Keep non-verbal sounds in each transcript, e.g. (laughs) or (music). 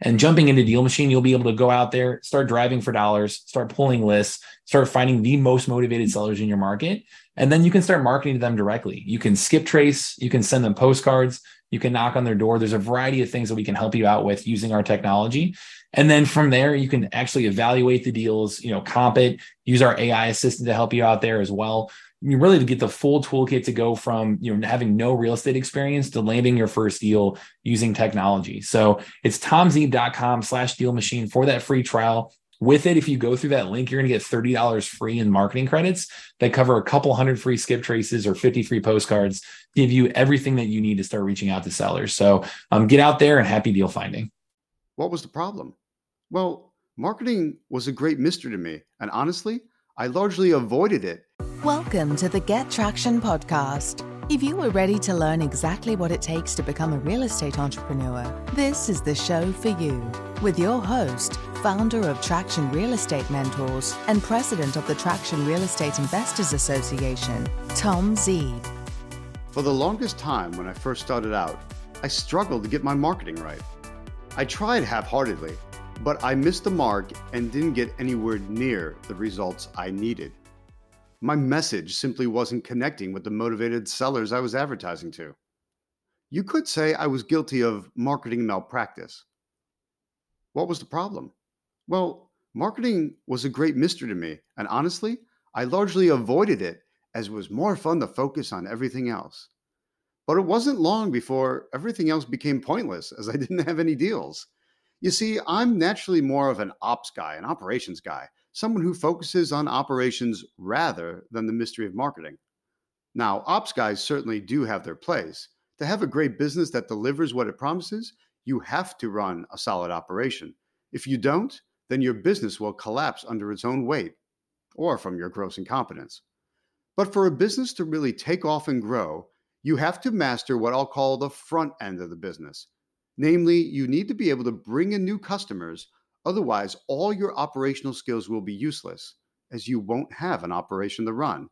And jumping into Deal Machine, you'll be able to go out there, start driving for dollars, start pulling lists, start finding the most motivated sellers in your market. And then you can start marketing to them directly. You can skip trace, you can send them postcards, you can knock on their door. There's a variety of things that we can help you out with using our technology. And then from there, you can actually evaluate the deals, you know, comp it, use our AI assistant to help you out there as well you really to get the full toolkit to go from you know having no real estate experience to landing your first deal using technology. So it's tomzeeb.com slash deal machine for that free trial. With it, if you go through that link, you're going to get $30 free in marketing credits that cover a couple hundred free skip traces or 50 free postcards, give you everything that you need to start reaching out to sellers. So um, get out there and happy deal finding. What was the problem? Well, marketing was a great mystery to me. And honestly, I largely avoided it Welcome to the Get Traction podcast. If you are ready to learn exactly what it takes to become a real estate entrepreneur, this is the show for you. With your host, founder of Traction Real Estate Mentors and president of the Traction Real Estate Investors Association, Tom Zeeb. For the longest time when I first started out, I struggled to get my marketing right. I tried half heartedly, but I missed the mark and didn't get anywhere near the results I needed my message simply wasn't connecting with the motivated sellers I was advertising to. You could say I was guilty of marketing malpractice. What was the problem? Well, marketing was a great mystery to me, and honestly, I largely avoided it as it was more fun to focus on everything else. But it wasn't long before everything else became pointless as I (laughs) didn't have any deals. You see, I'm naturally more of an ops guy, an operations guy someone who focuses on operations rather than the mystery of marketing. Now, ops guys certainly do have their place. To have a great business that delivers what it promises, you have to run a solid operation. If you don't, then your business will collapse under its own weight or from your gross incompetence. But for a business to really take off and grow, you have to master what I'll call the front end of the business. Namely, you need to be able to bring in new customers Otherwise, all your operational skills will be useless as you won't have an operation to run.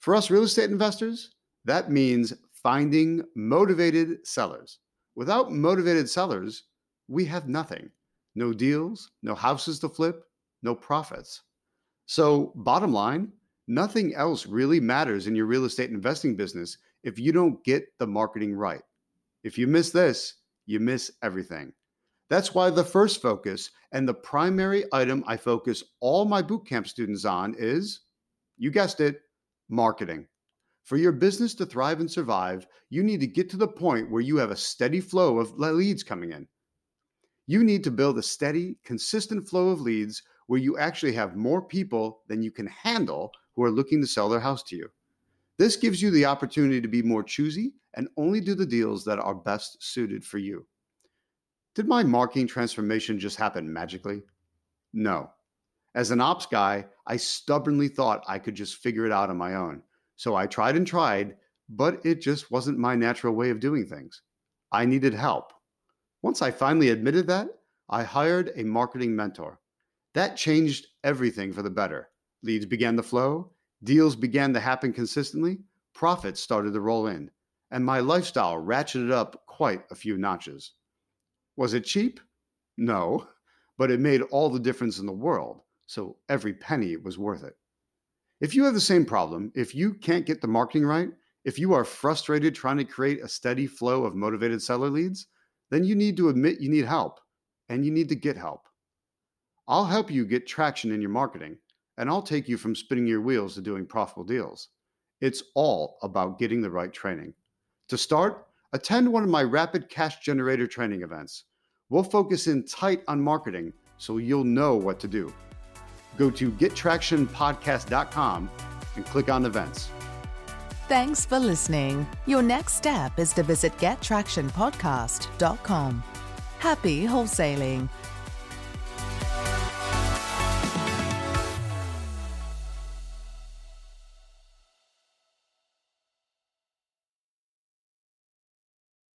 For us real estate investors, that means finding motivated sellers. Without motivated sellers, we have nothing no deals, no houses to flip, no profits. So, bottom line, nothing else really matters in your real estate investing business if you don't get the marketing right. If you miss this, you miss everything. That's why the first focus and the primary item I focus all my bootcamp students on is, you guessed it, marketing. For your business to thrive and survive, you need to get to the point where you have a steady flow of leads coming in. You need to build a steady, consistent flow of leads where you actually have more people than you can handle who are looking to sell their house to you. This gives you the opportunity to be more choosy and only do the deals that are best suited for you. Did my marketing transformation just happen magically? No. As an ops guy, I stubbornly thought I could just figure it out on my own. So I tried and tried, but it just wasn't my natural way of doing things. I needed help. Once I finally admitted that, I hired a marketing mentor. That changed everything for the better. Leads began to flow, deals began to happen consistently, profits started to roll in, and my lifestyle ratcheted up quite a few notches. Was it cheap? No, but it made all the difference in the world, so every penny was worth it. If you have the same problem, if you can't get the marketing right, if you are frustrated trying to create a steady flow of motivated seller leads, then you need to admit you need help and you need to get help. I'll help you get traction in your marketing and I'll take you from spinning your wheels to doing profitable deals. It's all about getting the right training. To start, attend one of my rapid cash generator training events. We'll focus in tight on marketing so you'll know what to do. Go to gettractionpodcast.com and click on events. Thanks for listening. Your next step is to visit gettractionpodcast.com. Happy wholesaling.